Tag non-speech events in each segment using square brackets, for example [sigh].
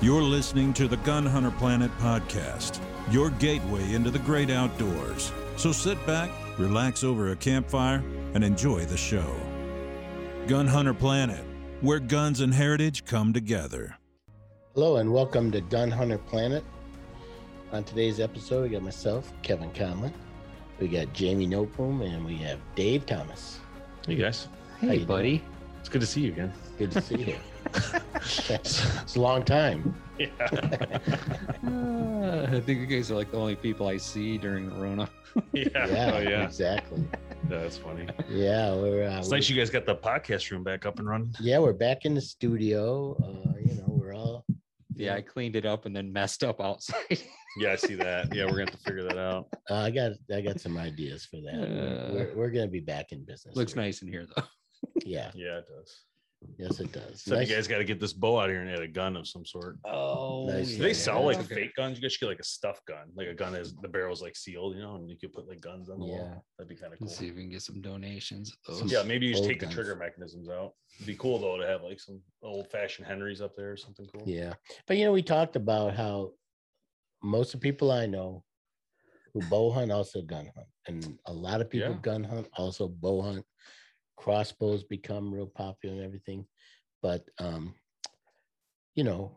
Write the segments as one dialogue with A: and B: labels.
A: You're listening to the Gun Hunter Planet podcast, your gateway into the great outdoors. So sit back, relax over a campfire, and enjoy the show. Gun Hunter Planet, where guns and heritage come together.
B: Hello and welcome to Gun Hunter Planet. On today's episode, we got myself, Kevin Conlon. We got Jamie Noteboom and we have Dave Thomas.
C: Hey guys,
B: How you
D: Hey,
B: doing?
D: buddy.
C: it's good to see you again.
B: Good to see you. It's a long time. [laughs]
C: Yeah,
D: Uh, I think you guys are like the only people I see during the Rona. [laughs]
C: yeah,
B: Yeah,
C: oh, yeah.
B: exactly.
C: That's funny.
B: Yeah, we're, uh,
C: It's
B: we're
C: nice you guys got the podcast room back up and running.
B: yeah, we're back in the studio. Uh, you know, we're all
D: Yeah, I cleaned it up and then messed up outside. [laughs]
C: Yeah, I see that. Yeah, we're gonna have to figure that out.
B: uh, I got I got some ideas for that. We're-
D: Uh,
B: we're, we're gonna be back in business.
D: Looks
B: here.
D: nice in here though.
B: Yeah,
C: Yeah, it does.
B: Yes, it does.
C: So
B: Nice-
C: you guys got to get this bow out here and add a gun of some sort.
D: Oh,
B: Nice.
C: Do they sell like
D: okay.
C: fake guns? You guys should get like a stuff gun, like a gun is the barrel's like sealed, you know, and you could put like guns on the
B: Yeah.
C: wall. That'd be kind of cool.
D: Let's see if we can get some donations.
B: Some-
C: Yeah, maybe you just
B: old
C: take the trigger mechanisms out. It'd be cool though to have like some old fashioned Henrys up there or something cool.
B: Yeah. But you know, we talked about how most of the people I know who bow hunt also gun hunt. And a lot of people
C: Yeah.
B: gun hunt, also bow hunt. Crossbows become real popular and everything. But um, you know,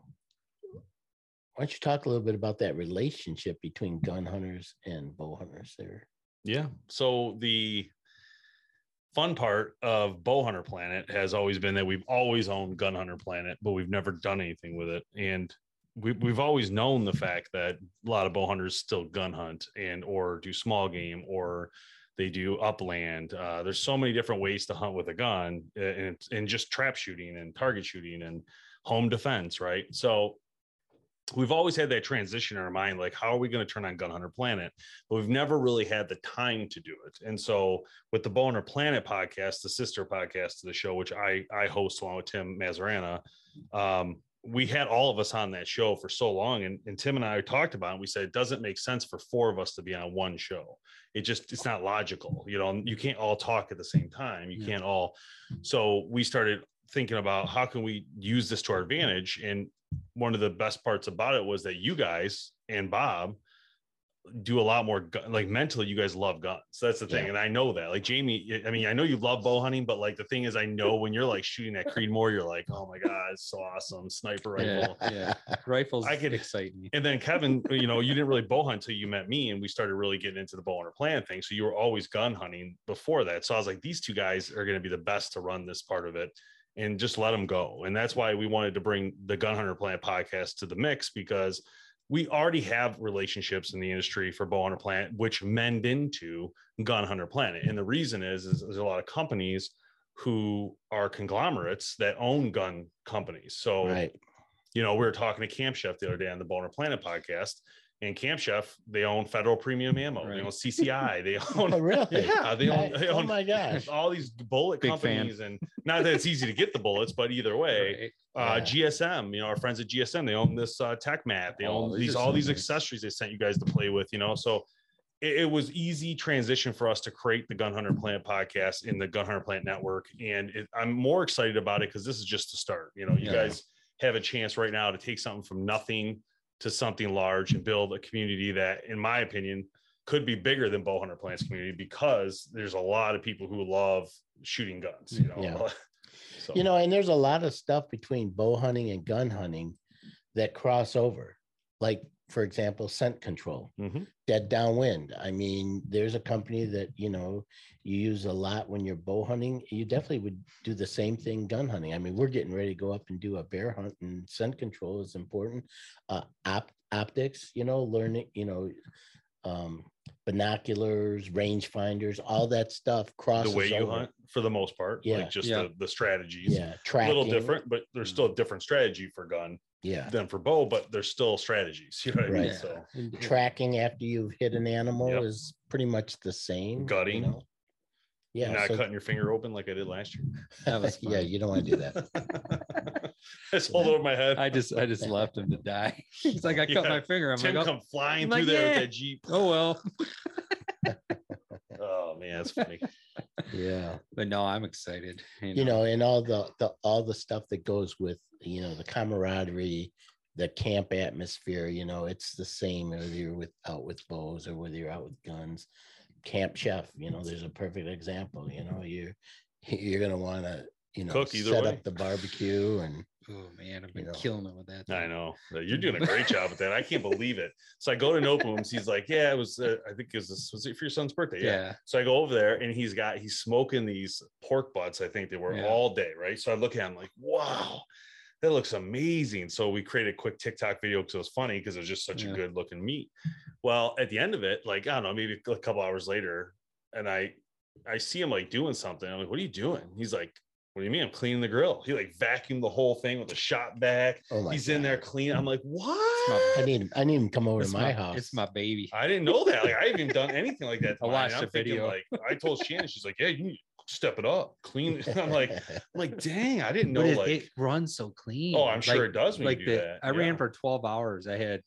B: why don't you talk a little bit about that relationship between gun hunters and bow hunters there?
C: Yeah. So the fun part of Bowhunter Planet has always been that we've always owned Gun Hunter Planet, but we've never done anything with it. And we, we've always known the fact that a lot of bow hunters still gun hunt and or do small game or they do upland. Uh, there's so many different ways to hunt with a gun and, and just trap shooting and target shooting and home defense, right? So we've always had that transition in our mind like how are we going to turn on gun hunter planet but we've never really had the time to do it and so with the bowhunter planet podcast the sister podcast to the show which i i host along with tim mazarana um, we had all of us on that show for so long and, and tim and i talked about it and we said it doesn't make sense for four of us to be on one show it just it's not logical you know you can't all talk at the same time you
D: Yeah.
C: can't all so we started thinking about how can we use this to our advantage and one of the best parts about it was that you guys and bob do a lot more gu- like mentally you guys love guns so that's the thing
B: Yeah.
C: and i know that like jamie i mean i know you love bow hunting but like the thing is i know when you're like shooting at creedmoor you're like oh my god it's so awesome sniper rifle
D: Yeah, yeah. Rifles
C: I could-
D: excite me.
C: and then [laughs] Kevin, you know, you didn't really bow hunt until you met me, and we started really getting into the bow hunter planet thing. So you were always gun hunting before that. So I was like, these two guys are going to be the best to run this part of it, and just let them go. And that's why we wanted to bring the Gun Hunter Planet podcast to the mix because we already have relationships in the industry for bow hunter planet, which mend into gun hunter planet. And the reason is, is there's a lot of companies who are conglomerates that own gun companies. So
B: Right.
C: you know, we were talking to Camp Chef the other day on the Bowhunter Planet podcast, and Camp Chef they own Federal Premium Ammo, they
D: Right.
C: own [laughs] CCI, they own
B: Oh,
C: own
B: really? [laughs]
C: yeah, they own, they
B: oh my gosh.
C: all these bullet
D: Big fan.
C: companies, and not that it's easy to get the bullets, but either way,
D: Right.
C: uh, GSM, you know, our friends at GSM, they own this uh, TekMat, they
D: Oh,
C: own
D: these
C: these all these
D: nice.
C: accessories they sent you guys to play with, you know, so. It, it was easy transition for us to create the Gun Hunter Planet podcast in the Gun Hunter Planet network, and it, I'm more excited about it because this is just the start. You know, you
D: Yeah.
C: guys have a chance right now to take something from nothing to something large and build a community that, in my opinion, could be bigger than Bow Hunter Planet's community because there's a lot of people who love shooting guns. You know,
B: Yeah. [laughs]
C: so,
B: You know, and there's a lot of stuff between bow hunting and gun hunting that cross over. Like, for example, scent control,
C: Mhm.
B: dead downwind. I mean, there's a company that, you know, you use a lot when you're bow hunting. You definitely would do the same thing gun hunting. I mean, we're getting ready to go up and do a bear hunt, and scent control is important. Uh, op- optics, you know, learning, you know, um, binoculars, range finders, all that stuff Cross
C: the
B: crosses
C: way you
B: over.
C: hunt for the most part,
B: Yeah.
C: like just
D: Yeah.
C: the, the strategies.
B: Yeah,
C: A little different, but there's still a different strategy for gun
B: Yeah.
C: than for bow, but there's still strategies. [laughs] You know what I mean?
B: Right.
C: So
D: And-
B: tracking after you've hit an animal
C: Yep.
B: is pretty much the same. you
C: Gutting.
B: know?
C: you're
B: Yeah.
C: not
B: so-
C: cutting your finger open like I did last year. [laughs]
B: Yeah, you don't want to do that.
C: Just hold it over my head.
D: I just I just left him to die. [laughs] He's like, I cut my finger. I'm
C: Tim
D: like, oh,
C: come flying
D: I'm
C: through
D: like,
C: there with that Jeep.
D: oh well.
C: Oh man, that's funny.
B: Yeah.
D: But no, I'm excited.
B: You know, and all the, the all the stuff that goes with, you know, the camaraderie the camp atmosphere, you know, it's the same whether you're with out with bows or whether you're out with guns. Camp chef, you know, there's a perfect example. You know, you're [laughs] you're gonna want to, you know,
C: Cook either
B: set
C: way.
B: up the barbecue and
D: Oh man, I've
B: You
D: been
B: know.
D: killing it with that.
C: I know you're doing a great job with that. I can't believe it. So I go to Noteboom's. He's like, "Yeah, it was. Uh, I think it was this was it for your son's birthday?
D: Yeah.
C: So I go over there and he's got he's smoking these pork butts. I think they were
D: Yeah.
C: all day, right? So I look at him like, wow, that looks amazing. So we created a quick TikTok video because it was funny because it was just such
D: Yeah.
C: a good looking meat. Well, at the end of it, like I don't know, maybe a couple hours later, and I I see him like doing something. I'm like, what are you doing? He's like, what do you mean? I'm cleaning the grill. He like vacuumed the whole thing with a Shop-Vac.
B: oh my
C: He's in there cleaning. I'm like, [laughs]
D: my-
C: what?
B: I need him, I need him to come over
D: It's
B: to
D: my,
B: my house.
D: It's my baby.
C: I didn't know that. Like I haven't even done anything like that. [laughs]
D: I watched
C: I'm
D: the
C: thinking,
D: video.
C: Like I told Shannon, she's like, "Yeah, you need to step it up, clean." [laughs] I'm like, I'm like, dang, I didn't know.
D: it,
C: like,
D: it runs so clean.
C: oh, I'm sure
D: Like-
C: it does when
D: Like
C: you do
D: the,
C: that.
D: I ran for 12 hours. I had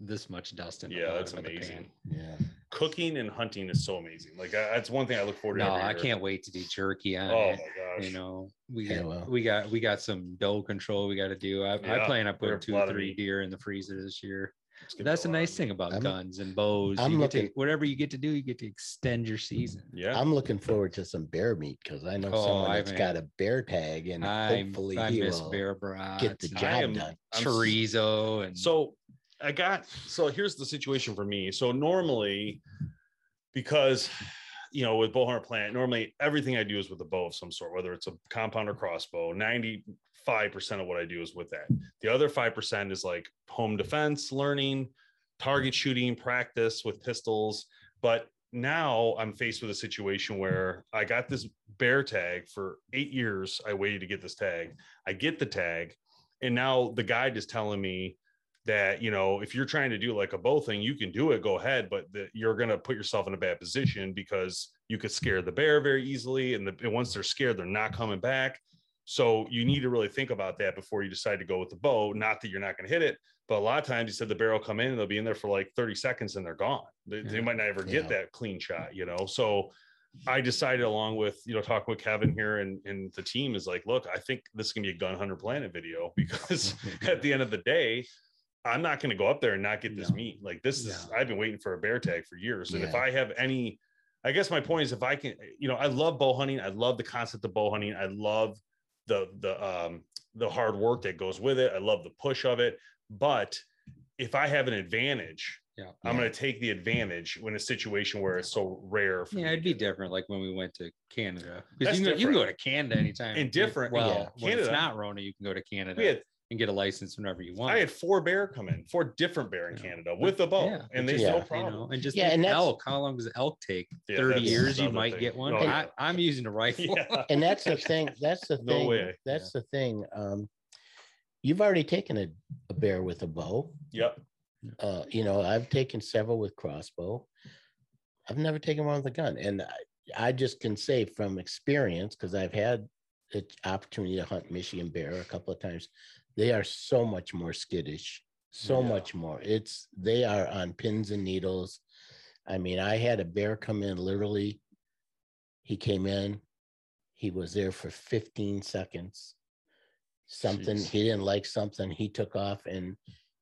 D: this much dust in
C: Yeah, that's
D: bottom the
C: amazing.
B: yeah.
C: Cooking and hunting is so amazing. Like I, that's one thing I look forward to.
D: No,
C: every
D: I can't wait to do jerky on
C: Oh
D: it.
C: my gosh.
D: You know, we got
B: well.
D: we got we got some doe control we got to do. I,
C: Yeah,
D: I plan on
C: we
D: putting two or three deer in the freezer this year. That's the
C: a
D: nice thing about
B: I'm-
D: guns and bows.
B: I'm
D: you get to, whatever you get to do, you get to extend your season.
C: Yeah.
B: I'm looking forward to some bear meat because I know
D: Oh,
B: someone
D: I
B: that's
D: haven't
B: got a bear tag and
D: I,
B: hopefully
D: I
B: he
D: miss
B: will
D: bear brats
B: get the
D: and
C: I
B: job
C: am-
B: done.
C: I'm
D: chorizo and
C: So I got so here's the situation for me. So normally, because you know, with bow Bowhunter Planet, normally everything I do is with a bow of some sort, whether it's a compound or crossbow. 95% of what I do is with that. The other 5% is like home defense, learning, target shooting, practice with pistols. But now I'm faced with a situation where I got this bear tag for eight years. I waited to get this tag. I get the tag, and now the guide is telling me that you know if you're trying to do like a bow thing you can do it go ahead but the, you're going to put yourself in a bad position because you could scare the bear very easily and, the, and once they're scared they're not coming back. So you need to really think about that before you decide to go with the bow not that you're not going to hit it but a lot of times you said the bear will come in and they'll be in there for like 30 seconds and they're gone. They, they might not ever get
B: Yeah.
C: that clean shot you know? So I decided along with you know talking with Kevin here and and the team is like, look, I think this is gonna be a Gun Hunter Planet video [laughs] because [laughs] at the end of the day, I'm not gonna go up there and not get this
D: No.
C: meat. Like this is
D: No.
C: I've been waiting for a bear tag for years, and if I have any, I guess my point is if I can, you know, I love bow hunting. I love the concept of bow hunting. I love the the um the hard work that goes with it. I love the push of it, but if I have an advantage.
D: Yeah.
C: I'm
B: Yeah.
C: going to take the advantage when a situation where it's so rare. For
D: yeah, it'd be different like when we went to Canada. Because you, can go- you can go to. Canada anytime.
C: And different-
D: Well,
C: yeah,
D: when it's not Rona, you can go to Canada
C: We had
D: and get a license whenever you want.
C: I had four bear come in, four different bear in
D: Yeah.
C: Canada with a bow,
D: Yeah,
C: and
D: but
C: they
B: just-
C: no
B: Yeah.
D: you
C: problem.
D: know, and just
B: Yeah, and
D: elk. How long does elk take?
C: Yeah,
D: 30 years, you might
C: thing.
D: get one.
B: And-
D: I, I'm using a rifle.
C: Yeah.
B: and that's the thing. That's the [laughs]
C: No
B: thing.
C: way.
B: That's the thing. Um, you've already taken a, a bear with a bow.
C: Yep.
B: Uh, you know, I've taken several with crossbow. I've never taken one with a gun, and I, I just can say from experience because I've had the opportunity to hunt Michigan bear a couple of times. They are so much more skittish, so
C: Yeah.
B: much more. It's they are on pins and needles. I mean, I had a bear come in literally. He came in, he was there for 15 seconds. Something
C: Jeez.
B: he didn't like something, he took off. And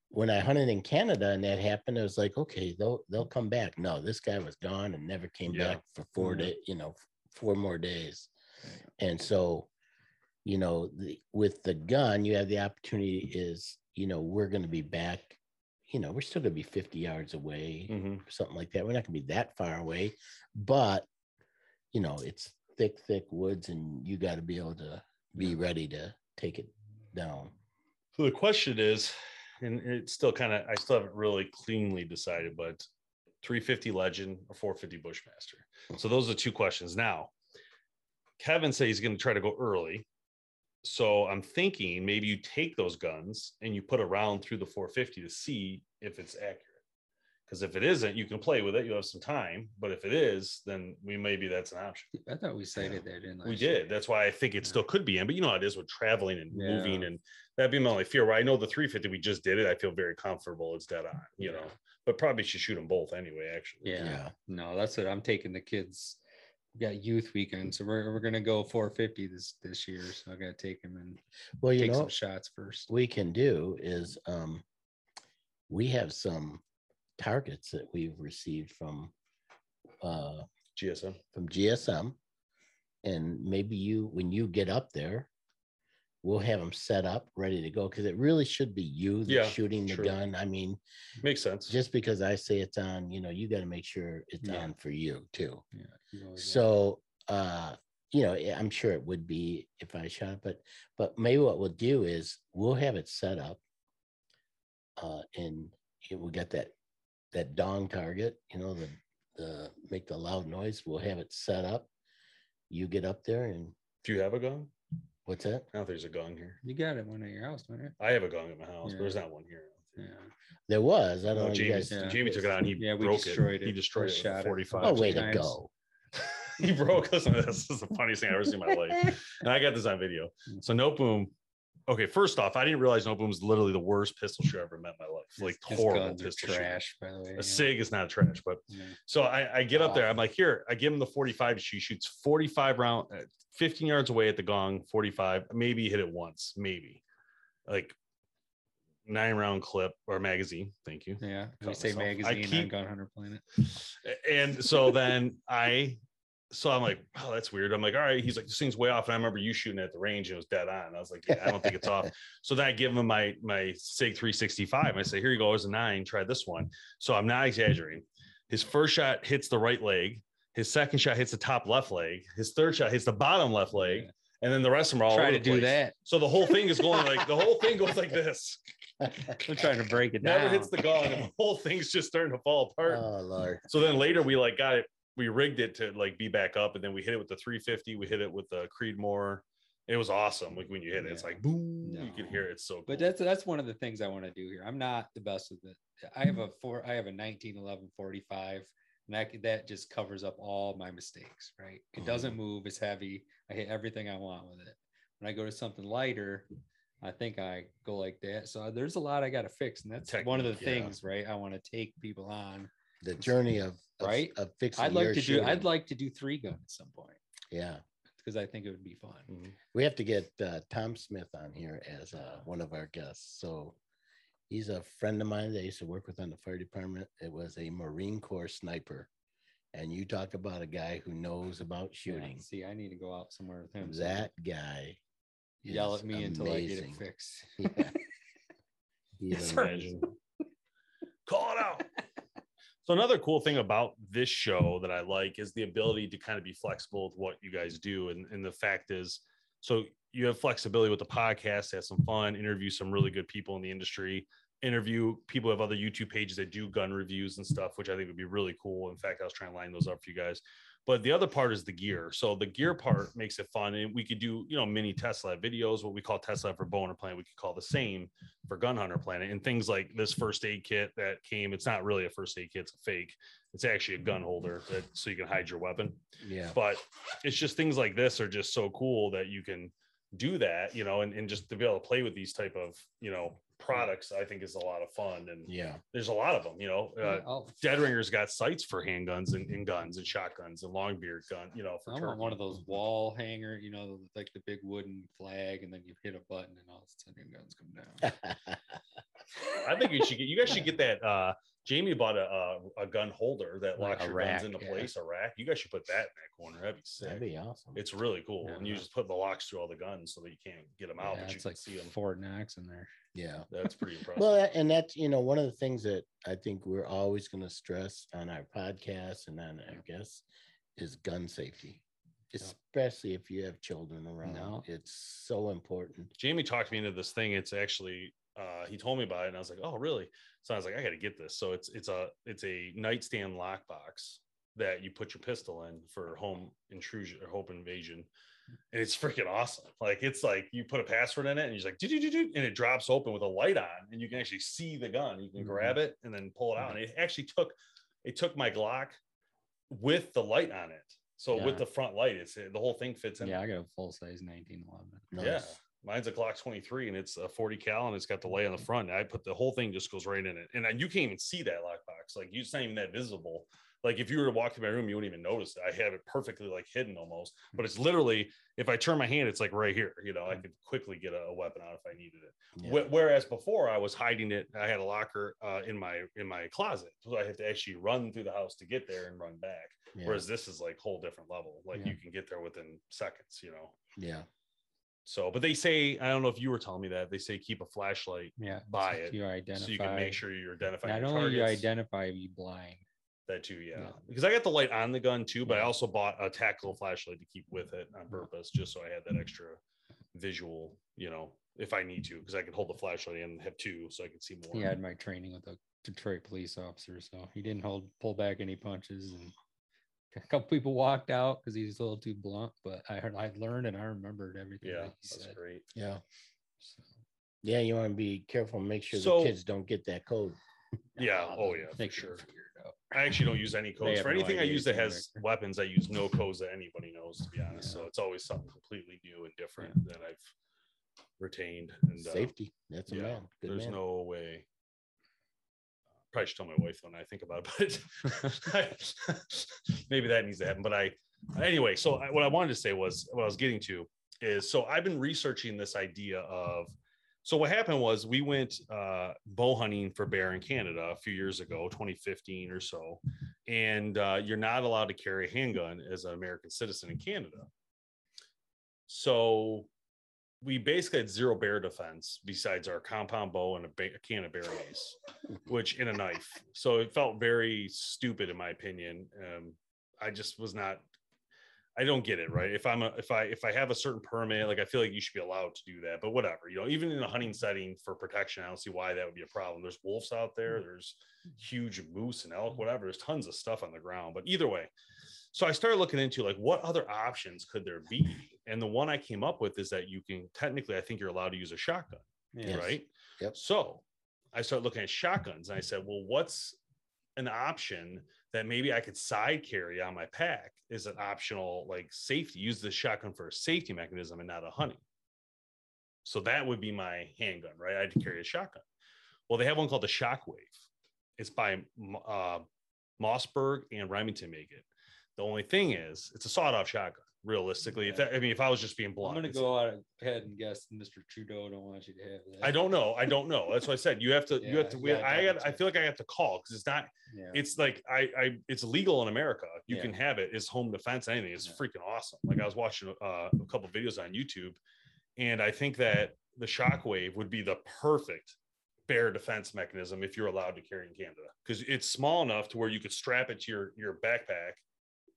B: when I hunted in Canada and that happened, I was like, okay, they'll they'll come back. No, this guy was gone and never came
C: Yeah.
B: back for four
C: Yeah.
B: days, you know, four more days. And so, you know, the, with the gun, you have the opportunity is, you know, we're going to be back, you know, we're still going to be 50 yards away
C: Mhm.
B: something like that. We're not going to be that far away, but you know, it's thick, thick woods, and you got to be able to be ready to take it down.
C: So the question is, and it's still kind of, I still haven't really cleanly decided, but 350 Legend or 450 Bushmaster. So those are two questions. Now, Kevin said he's going to try to go early. So I'm thinking maybe you take those guns and you put a round through the 450 to see if it's accurate. Because if it isn't, you can play with it. You have some time. But if it is, then we maybe that's an option.
D: I thought we sighted that in
C: We did. That's why I think it still could be in. But you know how it is with traveling and
D: Yeah.
C: moving, and that'd be my only fear. Where I know the 350, we just did it. I feel very comfortable. It's dead on, you know. But probably should shoot them both anyway. Actually,
D: Yeah. No, that's it. I'm taking the kids. We got youth weekend, so we're, we're gonna go 450 this this year. So I gotta take them and
B: Well, you
D: take
B: know,
D: some shots first.
B: we can do is um we have some targets that we've received from uh,
C: GSM.
B: from GSM. And maybe you, when you get up there, we'll have them set up, ready to go. Cause it really should be you
C: Yeah,
B: that's shooting the
C: true.
B: gun. I mean,
C: Makes sense.
B: just because I say it's on, you know, you got to make sure it's
D: Yeah.
B: on for you too.
D: Yeah. you
B: So, uh, you know, I'm sure it would be if I shot, it, but, but maybe what we'll do is we'll have it set up. Uh, and it will get that, that dong target, you know, the, the, make the loud noise. We'll have it set up. You get up there and
C: Do you have a gun?
B: What's that?
C: I don't think there's a gong here.
D: You got it one at your house, don't you?
C: I have a gong at my house,
D: Yeah.
C: but there's not one here.
D: Yeah.
B: There was, I don't
C: No,
B: know. you
C: Jamie,
B: guys-
D: Yeah.
C: Jamie took it on. He
D: Yeah, we
C: broke
D: destroyed
C: it. He destroyed
D: We
C: it.
D: shot
C: 45.
B: Oh, way to go. [laughs] [laughs]
C: he broke us. [laughs] This is the funniest thing I've ever seen in my life. And I got this on video. Mm. So Noteboom. Okay, first off, I didn't realize Noteboom is literally the worst pistol shooter I ever met in my life. Like
D: His
C: horrible pistol
D: trash, by the way.
C: A
D: yeah.
C: SIG is not trash, but
D: Yeah.
C: so I, I get up there. I'm like, here, I give him the 45. She shoots 45 round, uh, 15 yards away at the gong, 45. Maybe hit it once, maybe like nine round clip or magazine. Thank you.
D: Yeah, we
C: Cut
D: say
C: myself. I
D: magazine on
C: keep-
D: Gun Hunter Planet.
C: And so then I, so I'm like, oh, that's weird. I'm like, all right. He's like, this thing's way off. And I remember you shooting at the range. And it was dead on. I was like, yeah, I don't think it's off. [laughs] So then I give him my my Sig 365. I say, here you go. There's a nine. Try this one. So I'm not exaggerating. His first shot hits the right leg. His second shot hits the top left leg. His third shot hits the bottom left leg. And then the rest of them are all
D: Try to do
C: place.
D: that.
C: So the whole thing is going like the whole thing goes like this.
D: I'm trying to break it
C: Never
D: down.
C: Never hits the gong, and the whole thing's just starting to fall apart.
B: Oh, Lord.
C: So then later we like got it, we rigged it to like be back up, and then we hit it with the 350. We hit it with the Creedmoor. It was awesome. Like when you hit it, it's like boom. You can hear it. It's so cool.
D: But that's that's one of the things I want to do here. I'm not the best with it. I have a four. I have a 1911 45, and that that just covers up all my mistakes. Right. It mm-hmm. doesn't move. It's heavy. I hit everything I want with it. When I go to something lighter, I think I go like that. So there's a lot I got to fix, and that's one of the
C: yeah.
D: things. Right. I want to take people on.
B: The journey of, of-
D: Right?
B: of fixing
D: I'd like
B: your
D: to do. I'd like to do three gun at some point
B: Yeah.
D: because I think it would be fun.
C: Mhm.
B: We have to get uh, Tom Smith on here as uh, one of our guests. So he's a friend of mine that I used to work with on the fire department. It was a Marine Corps sniper. And you talk about a guy who knows about
D: Yeah,
B: shooting.
D: see, I need to go out somewhere with him. so
B: That guy.
D: yell at me until I get it
B: amazing.
D: fixed.
B: Yeah. He's
D: Yes, sir.
B: amazing.
C: So another cool thing about this show that I like is the ability to kind of be flexible with what you guys do. And, and the fact is, so you have flexibility with the podcast, have some fun, interview some really good people in the industry, interview people have other YouTube pages that do gun reviews and stuff, which I think would be really cool. In fact, I was trying to line those up for you guys. But the other part is the gear. So the gear part makes it fun. And we could do, you know, mini Tesla videos, what we call Tesla for Bowhunter Planet. We could call the same for Gun Hunter Planet and things like this first aid kit that came. It's not really a first aid kit, it's a fake. It's actually a gun holder that so you can hide your weapon.
B: Yeah.
C: But it's just things like this are just so cool that you can do that, you know, and, and just to be able to play with these type of, you know, products, I think is a lot of fun. And
B: Yeah.
C: there's a lot of them, you know. uh,
D: oh.
C: dead ringer's got sights for handguns and, and guns and shotguns and long beard gun, you know, for
D: I want one of those wall hanger, you know, like the big wooden flag, and then you hit a button and all of a sudden your guns come down. [laughs]
C: I think you should get you guys should get that uh Jamie bought a a, a gun holder that locks
D: a
C: your
D: rack,
C: guns into
D: yeah.
C: place, a rack. You guys should put that in that corner. That'd be sick.
B: That'd be awesome.
C: It's really cool.
D: Yeah.
C: and you just put the locks through all the guns so that you can't get them out,
D: yeah,
C: but you
D: it's
C: can
D: like
C: see them.
D: Fort Knox in there.
B: yeah.
C: That's pretty [laughs] impressive.
B: Well, and that's, you know, one of the things that I think we're always going to stress on our podcast and on our guests is gun safety, especially if you have children around.
D: No.
B: It's so important.
C: Jamie talked me into this thing. It's actually uh he told me about it and I was like, oh really? So I was like, I gotta get this. So it's it's a it's a nightstand lockbox that you put your pistol in for home intrusion or home invasion. And it's freaking awesome. Like it's like you put a password in it and you're like, and it drops open with a light on, and you can actually see the gun. You can
D: Mhm.
C: grab it and then pull it out. And it actually took it took my Glock with the light on it. So
D: Yeah.
C: with the front light, it's the whole thing fits in.
D: Yeah, I got a full size 1911.
C: Yeah. Mine's a Glock 23 and it's a 40 cal and it's got the lay on the mm-hmm. front. I put the whole thing just goes right in it. And then you can't even see that lockbox. Like you- it's not even that visible. like if you were to walk through my room, you wouldn't even notice it. I have it perfectly like hidden almost, hmm. but it's literally if I turn my hand, it's like right here. You know, I hmm. could quickly get a, a weapon out if I needed it.
B: Yeah.
C: Wh- Whereas before I was hiding it, I had a locker uh, in my in my closet, so I had to actually run through the house to get there and run back.
B: Yeah.
C: Whereas this is like whole different level. Like
D: Yeah.
C: you can get there within seconds. You know.
B: yeah.
C: So, but they say I don't know if you were telling me that they say keep a flashlight
D: Yeah. So
C: it,
D: You identify.
C: so you can make sure you're identifying.
D: Not
C: your
D: only you identify, you blind.
C: that too, yeah.
D: Yeah.
C: Because I got the light on the gun too, but I also bought a tactical flashlight to keep with it on purpose, just so I had that extra visual. You know, if I need to, because I could hold the flashlight and have two, so I could see more.
D: He had my training with the Detroit police officer, so he didn't hold pull back any punches, and a couple people walked out because he's a little too blunt. But I heard I learned and I remembered everything.
C: yeah,
D: that he
C: that's
D: said.
C: great.
B: Yeah.
D: So,
B: Yeah. You want to be careful and make sure
C: So-
B: the kids don't get that code. [laughs]
C: Yeah.
D: uh,
C: Oh yeah,
D: they
C: for sure.
D: figure it out.
C: I actually don't use any codes
D: have
C: for
D: no
C: anything I use that
D: either.
C: has weapons. I use no codes that anybody knows, to be honest. So it's always something completely new and different that I've retained. And uh,
B: Safety. That's a
C: yeah,
B: man. Good
C: there's
B: man.
C: no way. Probably should tell my wife when I think about it, but [laughs] maybe that needs to happen. But I, anyway, so I, what I wanted to say was what I was getting to is so I've been researching this idea of. So what happened was we went uh, bow hunting for bear in Canada a few years ago, 2015 or so, and uh, you're not allowed to carry a handgun as an American citizen in Canada. So we basically had zero bear defense besides our compound bow and a, ba- a can of bear berries, which in a knife. So it felt very stupid in my opinion. Um, I just was not. I don't get it right. If I'm a if I if I have a certain permit, like I feel like you should be allowed to do that. But whatever, you know, even in a hunting setting for protection, I don't see why that would be a problem. There's wolves out there. There's huge moose and elk, whatever. There's tons of stuff on the ground. But either way, so I started looking into like what other options could there be, and the one I came up with is that you can technically, I think you're allowed to use a shotgun,
D: Yeah.
C: right?
B: Yep.
C: So I started looking at shotguns, and I said, well, what's an option that maybe I could side carry on my pack is an optional like safety. Use the shotgun for a safety mechanism and not a hunting. So that would be my handgun, right? I had to carry a shotgun. Well, they have one called the Shockwave. It's by uh, Mossberg and Remington make it. The only thing is, it's a sawed-off shotgun. Realistically, if that, I mean, if I was just being blunt,
D: I'm
C: gonna
D: go out ahead and guess Mr. Trudeau don't want you to have that.
C: I don't know. I don't know. That's what I said. You have to. you have to.
D: you
C: I got. I feel like I have to call because it's not.
D: Yeah.
C: It's like I. I. It's legal in America. You
D: Yeah.
C: can have it. It's home defense. Anything. It's
D: Yeah.
C: freaking awesome. Like I was watching uh, a couple videos on YouTube, and I think that the Shockwave would be the perfect bear defense mechanism if you're allowed to carry in Canada because it's small enough to where you could strap it to your your backpack.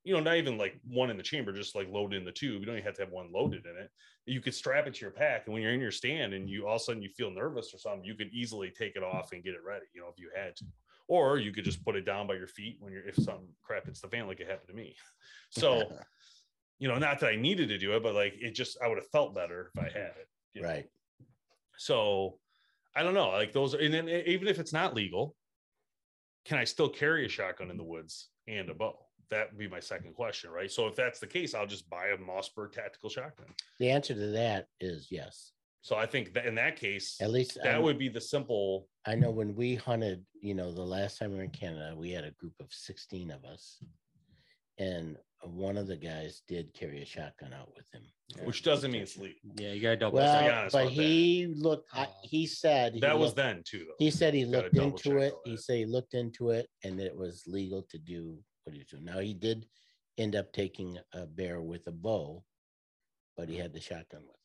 C: You know, not even like one in the chamber, just like loaded in the tube. You don't even have to have one loaded in it. You could strap it to your pack, and when you're in your stand and you all of a sudden you feel nervous or something, you could easily take it off and get it ready. You know, if you had to, or you could just put it down by your feet when you're if something crap hits the fan, like it happened to me. [laughs] So, [laughs] you know, not that I needed to do it, but like it just I would have felt better if I had it. you know?
B: right.
C: So I don't know. Like those, and then even if it's not legal, can I still carry a shotgun in the woods and a bow? That would be my second question, right? So if that's the case, I'll just buy a Mossberg tactical shotgun.
B: The answer to that is yes.
C: So I think that in that case,
B: At least
C: that
B: I'm-
C: would be the simple.
B: I know when we hunted, you know, the last time we were in Canada, we had a group of 16 of us. And one of the guys did carry a shotgun out with him.
C: Which doesn't mean it's legal.
D: Yeah, you gotta double
C: Let's
B: Well,
D: check.
B: but
C: about that.
B: he looked, I-
D: Oh.
B: he said. he
C: That was then too, though.
B: He said he
C: Gotta
B: looked into it. He said he looked into it and it was legal to do what he's doing. Now he did end up taking a bear with a bow, but he mm-hmm. had the shotgun with him.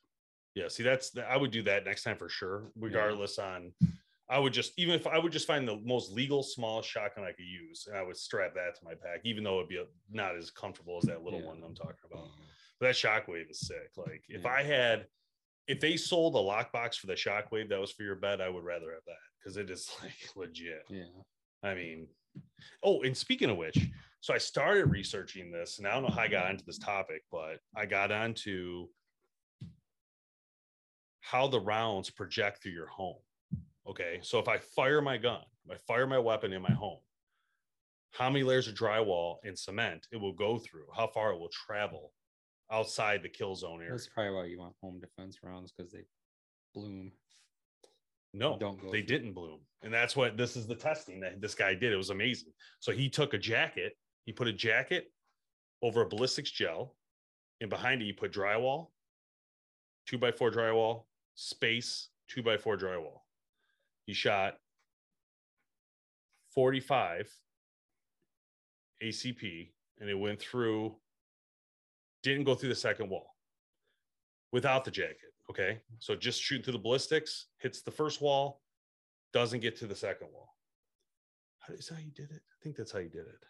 C: Yeah, see, that's I would do that next time for sure, regardless on. I would just even if I would just find the most legal smallest shotgun I could use, and I would strap that to my pack, even though it'd be a, not as comfortable as that little
D: Yeah.
C: one I'm talking about. Mm-hmm. But that shockwave is sick. Like if
D: Yeah.
C: I had, if they sold a lockbox for the shockwave that was for your bed, I would rather have that because it is [laughs] like legit.
D: Yeah.
C: I mean, oh, and speaking of which, so I started researching this, and I don't know how I got onto this topic, but I got onto how the rounds project through your home. Okay, so if I fire my gun, if I fire my weapon in my home, how many layers of drywall and cement it will go through, how far it will travel outside the kill zone area.
D: That's probably why you want home defense rounds because they bloom.
C: No,
D: don't go
C: they
D: through.
C: didn't bloom. And that's what this is the testing that this guy did. It was amazing. So he took a jacket You put a jacket over a ballistics gel, and behind it you put drywall, two by four drywall, space, two by four drywall. He shot 45 ACP and it went through, didn't go through the second wall without the jacket. Okay. So just shooting through the ballistics, hits the first wall, doesn't get to the second wall. How is that how you did it? I think that's how you did it.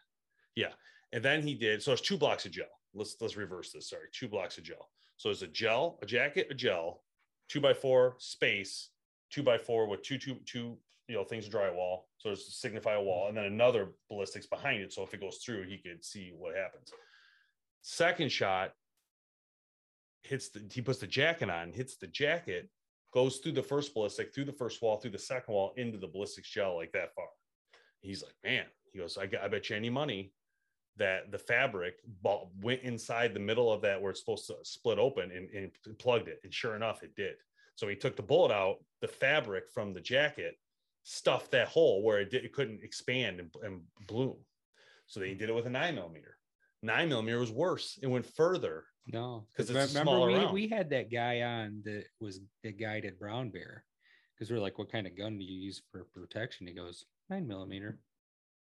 C: Yeah. And then he did so it's two blocks of gel. Let's let's reverse this. Sorry, two blocks of gel. So it's a gel, a jacket, a gel, two by four space, two by four with two two two you know things drywall. So it's to signify a wall, and then another ballistics behind it. So if it goes through, he could see what happens. Second shot hits the he puts the jacket on, hits the jacket, goes through the first ballistic, through the first wall, through the second wall, into the ballistics gel like that far. He's like, man, he goes, I, I bet you any money that the fabric ball went inside the middle of that where it's supposed to split open and, and plugged it. And sure enough, it did. So he took the bullet out, the fabric from the jacket stuffed that hole where it, did, it couldn't expand and, and bloom. So they did it with a nine millimeter. Nine millimeter was worse. It went further.
D: No, because remember
C: smaller
D: we,
C: round.
D: we had that guy on that was the guy at Brown Bear because we're like, what kind of gun do you use for protection? He goes nine millimeter.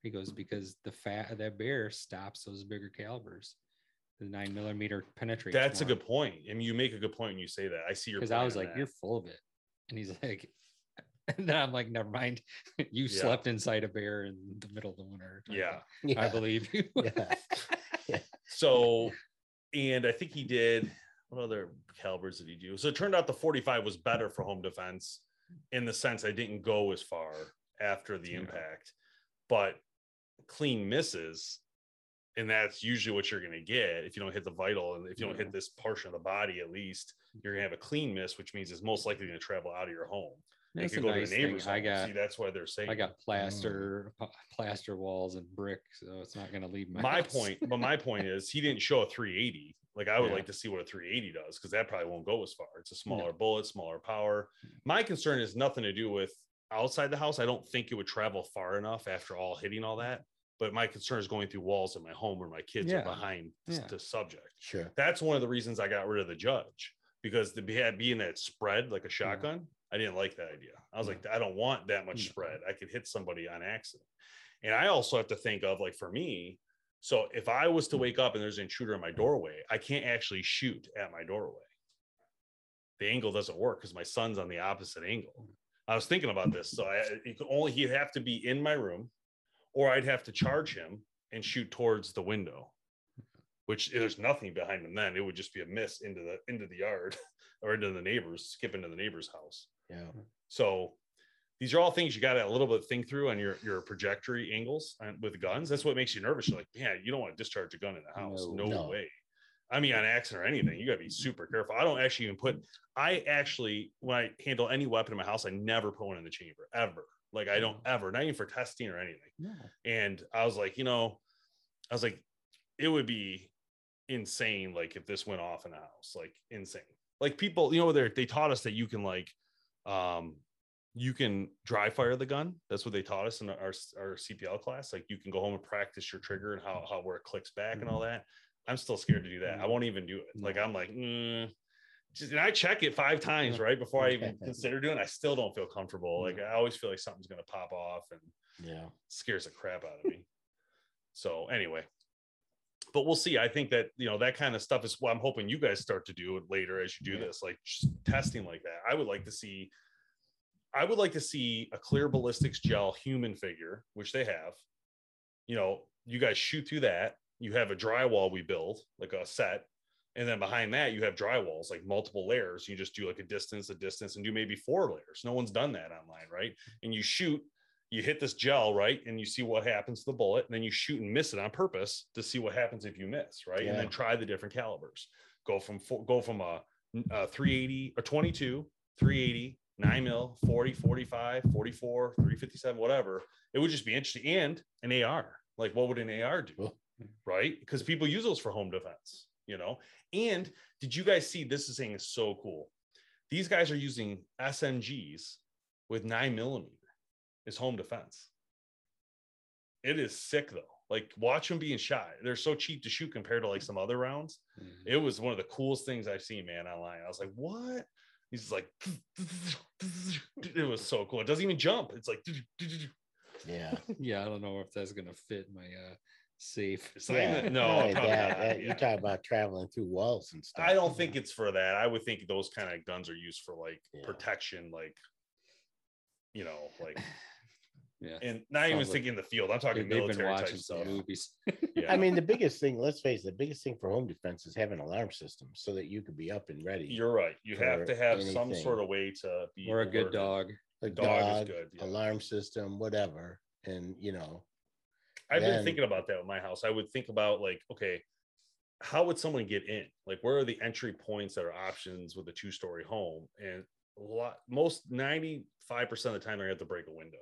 D: He goes because the fat of that bear stops those bigger calibers. The nine millimeter penetrates.
C: That's a good point. I mean, you make a good point when you say that. I see your
D: because I was like,
C: that.
D: you're full of it, and he's like, [laughs] and then I'm like, never mind. [laughs] You
C: Yeah.
D: slept inside a bear in the middle of the winter. Oh, I
C: Yeah.
D: I believe you. [laughs]
B: Yeah.
C: So, and I think he did. What other calibers did he do? So it turned out the 45 was better for home defense in the sense I didn't go as far after the
D: Yeah.
C: impact, but clean misses. And that's usually what you're going to get if you don't hit the vital. And if you don't hit this portion of the body, at least you're going to have a clean miss, which means it's most likely going to travel out of your home.
D: That's a
C: go
D: nice
C: to the
D: thing.
C: neighbor's
D: I
C: home.
D: got
C: See, that's why they're saying
D: I got mm. plaster, p- plaster walls and brick, so it's not going to leave my.
C: my
D: house.
C: point but my point is he didn't show a 380 like i would
D: Yeah.
C: like to see what a 380 does because that probably won't go as far it's a smaller bullet smaller power mm. my concern is nothing to do with outside the house i don't think it would travel far enough after all hitting all that but my concern is going through walls in my home where my kids
D: Yeah.
C: are behind this,
D: Yeah.
C: this subject
B: Sure.
C: that's one of the reasons i got rid of the judge because the had being that spread like a shotgun i didn't like that idea i was
D: Yeah.
C: like i don't want that much
D: No.
C: spread i could hit somebody on accident and i also have to think of like for me so if i was to wake up and there's an intruder in my doorway i can't actually shoot at my doorway the angle doesn't work because my son's on the opposite angle i was thinking about this so i it could only he'd have to be in my room or i'd have to charge him and shoot towards the window which there's nothing behind him then. It would just be a miss into the into the yard [laughs] or into the neighbors skip into the neighbor's house.
B: Yeah.
C: so these are all things you got to a little bit think through on your your trajectory angles and with guns. That's what makes you nervous. You're like yeah you don't want to discharge a gun in the house.
D: No.
C: no,
B: No.
C: way. I mean on accident or anything you got to be super careful. I don't actually even put i actually when i handle any weapon in my house i never put one in the chamber ever like i don't ever not even for testing or anything
D: No.
C: and I was like, you know, I was like, it would be insane, like if this went off in the house, like insane. Like people, you know, they they taught us that you can like, um, you can dry fire the gun. That's what they taught us in our our CPL class. Like you can go home and practice your trigger and how how where it clicks back and all that. I'm still scared to do that. I won't even do it. Like I'm like, mm. Just and I check it five times right before I even [laughs] consider doing. it. I still don't feel comfortable. Like I always feel like something's gonna pop off and
B: Yeah.
C: scares the crap out of me. so anyway, but we'll see. I think that you know that kind of stuff is what I'm hoping you guys start to do it later as you do
B: Yeah.
C: this, like just testing like that. I would like to see. I would like to see a clear ballistics gel human figure, which they have. You know, you guys shoot through that. You have a drywall we build, like a set, and then behind that you have drywalls, like multiple layers. You just do like a distance, a distance, and do maybe four layers. No one's done that online, right? And you shoot you hit this gel right? And you see what happens to the bullet and then you shoot and miss it on purpose to see what happens if you miss right? And then try the different calibers. Go from four, go from a, a 380 or 22 380 9 mil 40 45 44 357 whatever. It would just be interesting. And an ar like what would an ar do right? Because people use those for home defense you know and did you guys see this is saying is so cool these guys are using smgs with nine millimeter is home defense. It is sick though. Like watch them being shot. They're so cheap to shoot compared to like some other rounds.
D: Mhm.
C: It was one of the coolest things I've seen, man, online. I was like, what? He's like, [laughs] it was so cool. It doesn't even jump. It's like,
B: Yeah. [laughs]
D: yeah, I don't know if that's gonna fit my uh safe. [laughs]
C: it's not
B: oh,
C: yeah. no,
B: not only
C: probably
B: that,
C: not,
B: that- you
C: yeah.
B: talk about traveling through walls and stuff.
C: I don't think it's for that. I would think those kind of guns are used for like
B: Yeah.
C: protection, like, you know, like, [laughs]
D: Yeah.
C: and not even
D: like-
C: thinking in the field. I'm talking
D: They've been
C: military type
D: some
C: stuff.
D: movies. [laughs]
C: Yeah.
B: I mean, the biggest thing, let's face it, the biggest thing for home defense is having an alarm system so that you could be up and ready.
C: You're right. You have to have some sort of way to be
D: or a good dog.
B: a
C: dog
B: dog,
C: is good, yeah.
B: alarm system, whatever. And you know,
C: I've been thinking about that with my house. I would think about like, okay, how would someone get in? Like, where are the entry points that are options with a two-story home? And a lot, most 95% of the time they're gonna have to break a window,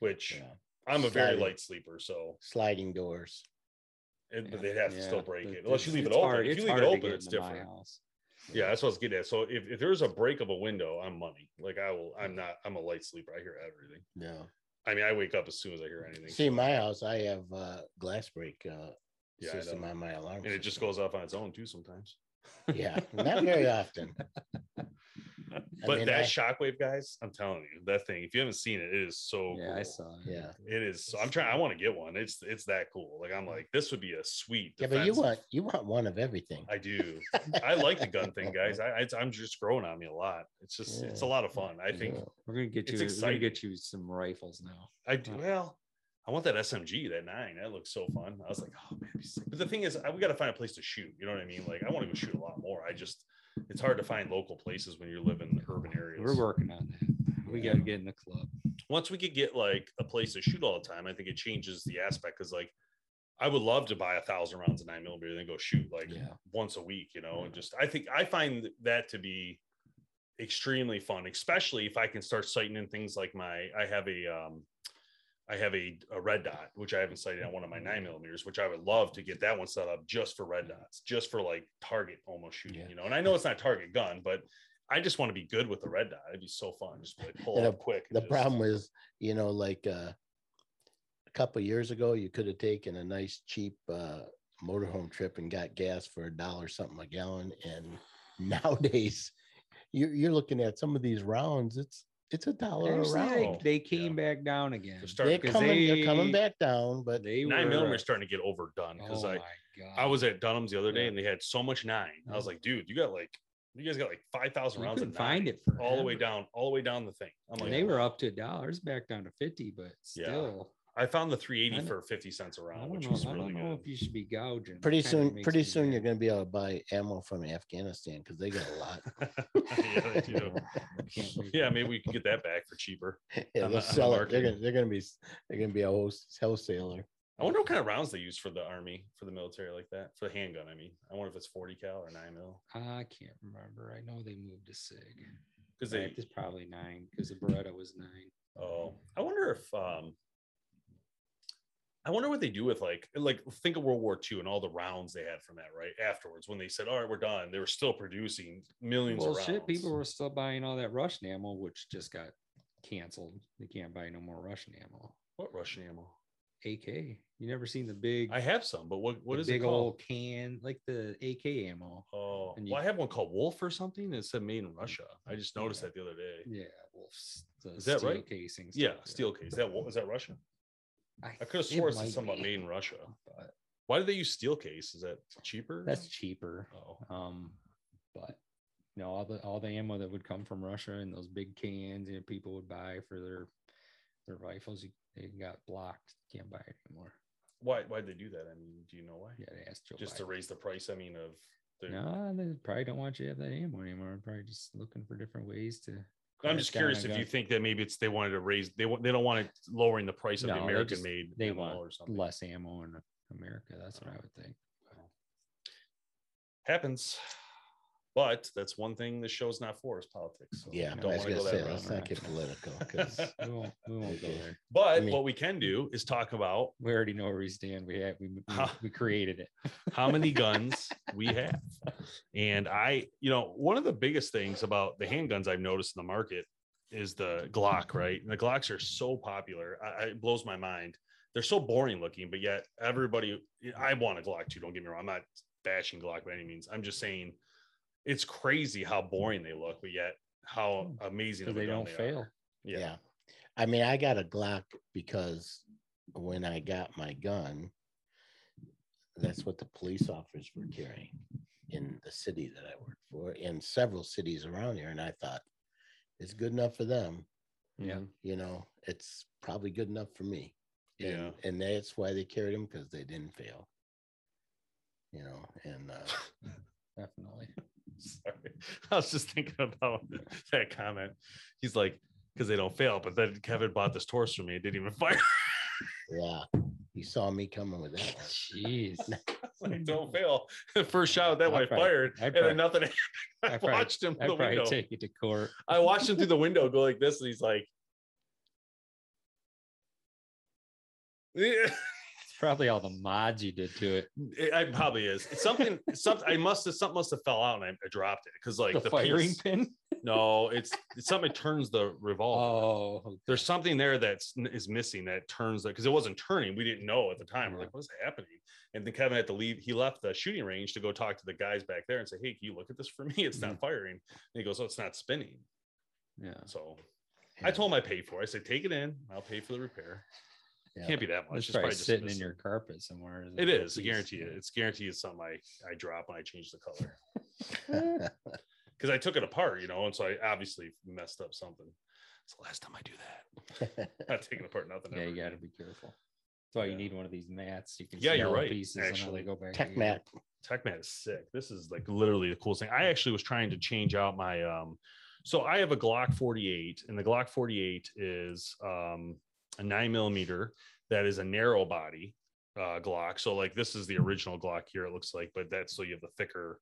C: which
B: yeah,
C: I'm a very light sleeper, so
B: sliding doors.
C: it, but they'd have to still break it unless you leave it open.
D: hard-
C: if you leave it open, it's different. Yeah, that's what I was getting at. So if, if there's a break of a window, I'm money. Like I will, I'm not, I'm a light sleeper. I hear everything.
B: No.
C: I mean, I wake up as soon as I hear anything.
B: See, my house, I have uh glass break uh
C: Yeah,
B: system on my alarm.
C: and it just goes off on its own too sometimes.
B: Yeah, [laughs] not very often. [laughs] [laughs]
C: But
B: mean,
C: that
B: I-
C: shockwave, guys, I'm telling you, that thing. If you haven't seen it, it is so.
D: Yeah,
C: cool.
D: I saw it.
B: Yeah.
C: It is. So I'm trying. I want to get one. It's it's that cool. Like I'm like, this would be a sweet.
B: Yeah, but you want you want one of everything.
C: I do. I like the gun thing, guys. I, I I'm just growing on me a lot. It's just it's a lot of fun. I think
B: Yeah.
D: We're gonna get you. We're gonna get you some rifles now.
C: I do. Well, I want that SMG, that nine. That looks so fun. I was like, oh man, it'd be sick. but the thing is, I, we got to find a place to shoot. You know what I mean? Like, I want to go shoot a lot more. I just, it's hard to find local places when you live in urban areas.
D: We're working on that. We gotta get in the club.
C: Once we could get like a place to shoot all the time, I think it changes the aspect. Because like, I would love to buy a thousand rounds of nine millimeter and then go shoot like
D: Yeah.
C: once a week. You know, and just I think I find that to be extremely fun, especially if I can start sighting in things like my I have a um I have a, a red dot, which I haven't sighted on one of my nine millimeters, which I would love to get that one set up just for red dots, just for like target almost shooting,
B: Yeah.
C: you know. And I know it's not target gun, but I just want to be good with the red dot. It'd be so fun. Just like pull
B: And
C: it up quick.
B: The
C: just-
B: problem is, you know, like uh a couple years ago, you could have taken a nice cheap uh motorhome trip and got gas for a dollar something a gallon. And [laughs] nowadays, you're you're looking at some of these rounds, it's it's a dollar a
D: Actually,
B: round.
D: they, they came back down again.
C: They're starting
B: They're coming, they're coming back down, but
D: They
C: nine
D: were,
C: millimeter starting to get overdone because
D: Oh
C: I
D: my god!
C: I was at Dunham's the other day
D: Yeah.
C: and they had so much nine. I was like, dude, you got like you guys got like five thousand
D: You
C: rounds of
D: couldn't find
C: nine
D: it for
C: all the way down, all the way down the thing. I'm like,
D: And they were up to dollars, back down to fifty, but
C: Yeah.
D: still,
C: I found the 380 for 50 cents a
D: I
C: round,
D: don't
C: which
D: know.
C: was
D: I
C: really
D: don't know
C: good.
D: if you should be gouging.
B: Pretty
D: kinda
B: soon,
D: makes
B: pretty
D: me
B: soon you're
D: mad.
B: gonna be able to buy ammo from Afghanistan because they got a lot. [laughs]
C: yeah, they do. [laughs]
D: Can't wait.
C: yeah, maybe we can get that back for cheaper. [laughs]
B: Yeah,
C: On
B: they'll
C: the- on the
B: sell it.
C: market.
B: They're gonna they're gonna be they're gonna be a host wholesaler.
C: I wonder what kind of rounds they use for the army, for the military like that, for the handgun. I mean, I wonder if it's 40 cal or 9 mil
D: I can't remember. I know they moved to Sig.
C: because they.
D: It's probably nine because the Beretta was nine.
C: Oh, I wonder if um, I wonder what they do with like like think of World War II and all the rounds they had from that right afterwards when they said all right we're done they were still producing millions
D: Well,
C: of rounds.
D: shit, people were still buying all that Russian ammo, which just got canceled. They can't buy no more Russian ammo.
C: what Russian ammo?
D: AK. You never seen the big,
C: I have some, but what what is
D: big
C: it called?
D: old can, like the AK ammo?
C: Oh,
D: and
C: well,
D: you-
C: I have one called Wolf or something. It said made in Russia. I just noticed
D: Yeah.
C: that the other day.
D: Yeah. The
C: Is that
D: steel
C: right?
D: Casings.
C: Yeah, steel case. That is that Russia? I could have
D: it
C: swore it said
D: might
C: something about
D: be,
C: made in Russia.
D: but
C: Why do they use steel case? Is that cheaper?
D: That's cheaper.
C: oh,
D: Um, but you know, all the all the ammo that would come from Russia and those big cans, you know, people would buy for their their rifles. You, they got blocked. Can't buy it anymore.
C: why why'd they do that? I mean, do you know why?
D: Yeah, they asked Joe.
C: Just to raise the price. I mean, of the.
D: No, they probably don't want you to have that ammo anymore. Probably just looking for different ways to.
C: I'm just
D: down
C: curious if you think that maybe it's they wanted to raise they they don't want it lowering the price of the
D: No, they
C: American
D: just-
C: made
D: they
C: ammo
D: want
C: or something.
D: less ammo in America. That's what I would think.
C: Happens, but that's one thing the show's not for is politics. so
B: Yeah,
C: don't
B: I was
C: want to
B: gonna
C: go
B: say
C: that
B: let's not get political because [laughs]
D: We won't, we won't go there.
C: But
B: I mean-
C: what we can do is talk about
D: We already know where we stand. We have we, we,
C: Huh.
D: we created it.
C: how many [laughs] guns we have. And I, you know, one of the biggest things about the handguns I've noticed in the market is the Glock, right? And the Glocks are so popular. I, I- it blows my mind they're so boring looking, but yet everybody, I want a Glock too. Don't get me wrong. I'm not bashing Glock by any means. I'm just saying it's crazy how boring they look, but yet how amazing
D: So
C: of a
D: they don't
C: they
D: fail.
C: Yeah.
B: Yeah. I mean, I got a Glock because when I got my gun, that's what the police officers were carrying in the city that I worked for, in several cities around here. And I thought, it's good enough for them.
D: Yeah.
B: You know, it's probably good enough for me. And,
C: Yeah.
B: And that's why they carried them because they didn't fail. You know, and uh, [laughs]
D: Definitely.
C: Sorry. [laughs] I was just thinking about [laughs] that comment. He's like, because they don't fail, but then Kevin bought this Taurus for me. It didn't even [laughs] fire.
B: yeah, you saw me coming with that.
D: Jeez.
C: like, don't fail. The first shot with that one, I
D: I'd probably-
C: fired,
D: I'd
C: and then nothing. happened. I
D: I'd probably-
C: watched him
D: I'd
C: through the
D: probably
C: window.
D: take you to court.
C: I watched him through the window go like this, and he's like, yeah.
D: It's probably all the mods you did to it.
C: It, it probably is. Something. Something. I must have. Something must have fell out, and I, I dropped it because like
D: the,
C: the,
D: firing
C: piece-
D: pin.
C: No, it's, it's something that turns the revolver.
D: Oh,
C: There's something there that's is missing that turns that because it wasn't turning. We didn't know at the time. We're like, what's happening? And then Kevin had to leave. He left the shooting range to go talk to the guys back there and say, Hey, can you look at this for me? [laughs] It's not firing. And he goes, Oh, it's not spinning.
D: yeah.
C: So I told him I paid for it. I said, Take it in. I'll pay for the repair.
B: Yeah.
C: Can't be that much.
D: It's
C: It's
D: probably
C: just
D: sitting in your carpet somewhere. as a
C: It
D: little.
C: I guarantee it. It's guaranteed it's something I, I drop when I change the color. [laughs] [laughs] Because I took it apart, you know, and so I obviously messed up something. It's the last time I do that. [laughs] Not taking apart nothing.
D: Yeah,
C: ever
D: you got to be careful. That's why
C: Yeah.
D: you need one of these mats. You can
C: Yeah,
D: see
C: you're
D: all the
C: right,
D: Pieces
C: actually.
D: they go back.
B: Tech
D: together.
B: Mat.
C: TekMat is sick. This is like literally the coolest thing. I actually was trying to change out my um so I have a Glock 48 and the Glock 48 is um a nine millimeter that is a narrow body uh Glock. So like this is the original Glock here, it looks like, but that's so you have the thicker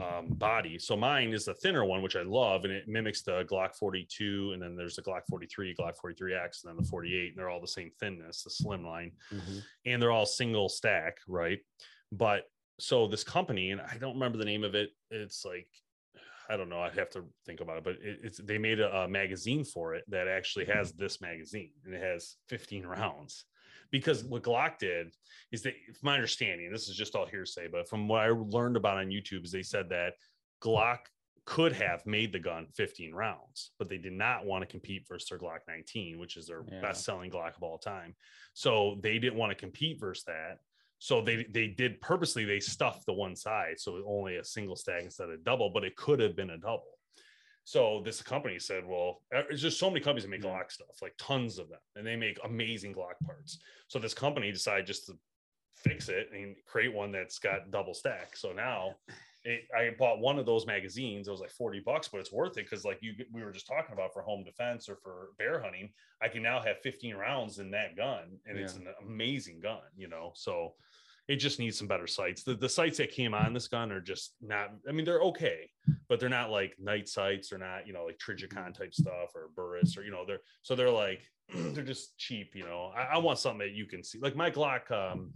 C: um body. So mine is the thinner one, which I love, and it mimics the Glock 42, and then there's the Glock 43, Glock 43X, and then the 48, and they're all the same thinness, the slim line
B: Mhm.
C: and they're all single stack, right? But so this company, and I don't remember the name of it. It's like I don't know. I'd have to think about it, but it, it's they made a, a magazine for it that actually has hmm. this magazine, and it has 15 rounds. Because what Glock did is that, from my understanding, this is just all hearsay, but from what I learned about on YouTube, is they said that Glock could have made the gun 15 rounds, but they did not want to compete versus their Glock 19, which is their
D: Yeah.
C: best selling Glock of all time. So they didn't want to compete versus that. So they they did purposely they stuffed the one side so only a single stack instead of double, but it could have been a double. So this company said, well, uh, it's just so many companies that make Glock stuff, like tons of them, and they make amazing Glock parts. So this company decided just to fix it and create one that's got double stack. So now [sighs] it, I bought one of those magazines. It was like 40 bucks, but it's worth it because like you we were just talking about for home defense or for bear hunting, I can now have 15 rounds in that gun and it's an amazing gun, you know. So it just needs some better sights. The, the sights that came on mm. this gun are just not, I mean, they're okay, but they're not like night sights. They're not, you know, like Trijicon mm. type stuff or Burris or, you know, they're, so they're like, [clears throat] they're just cheap, you know. I, I want something that you can see. Like my Glock um,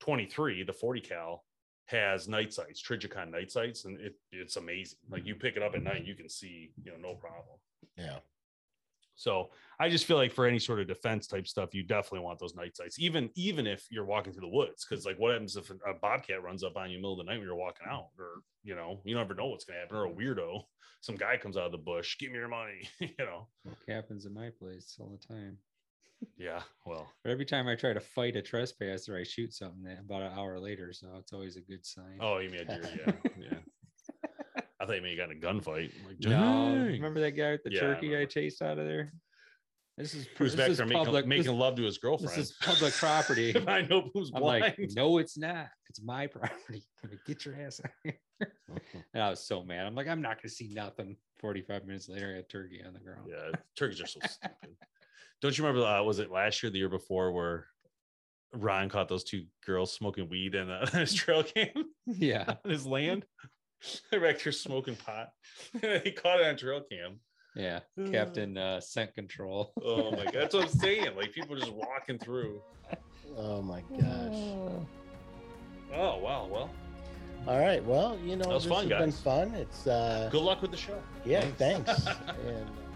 C: 23, the 40 cal, has night sights, Trijicon night sights, and it, it's amazing. Like you mm. pick it up at night, you can see, you know, no problem.
B: Yeah.
C: So I just feel like for any sort of defense type stuff, you definitely want those night sights, even even if you're walking through the woods. Because like, what happens if a bobcat runs up on you in the middle of the night when you're walking mm. out, or you know, you never know what's gonna happen, or a weirdo, some guy comes out of the bush, give me your money, [laughs] you know.
D: It happens in my place all the time.
C: Yeah, well, [laughs]
D: But every time I try to fight a trespasser, I shoot something about an hour later. So it's always a good sign.
C: oh, you mean a deer? Yeah, [laughs] yeah. I thought you mean got in a gunfight. Like,
D: no! Remember that guy with the
C: Yeah, I
D: turkey I
C: remember.
D: chased out of there? This is
C: Who's
D: this
C: back
D: is
C: there making,
D: public.
C: making
D: this,
C: love to his girlfriend?
D: this is public property.
C: if [laughs] I know who's
D: I'm
C: blind.
D: like, no, it's not. It's my property. [laughs] Get your ass out Of
B: here.
D: And I was so mad. I'm like, I'm not gonna see nothing. 45 minutes later, I had turkey on the ground.
C: Yeah, turkeys are so stupid. Don't you remember? Uh, was it last year, the year before, where Ryan caught those two girls smoking weed in uh, [laughs] his trail cam
D: Yeah.
C: on his land? They're back here smoking pot. [laughs] he caught it on trail cam.
D: Yeah. [sighs] Captain uh, scent control.
C: Oh my god, that's what I'm [laughs] saying. Like people just walking through.
B: Oh my gosh. [sighs]
C: Oh wow, well,
B: All right. Well, you know,
C: That was
B: this
C: fun,
B: has been
C: guys.
B: fun. It's uh
C: good luck with the show.
B: yeah, thanks. [laughs] and uh,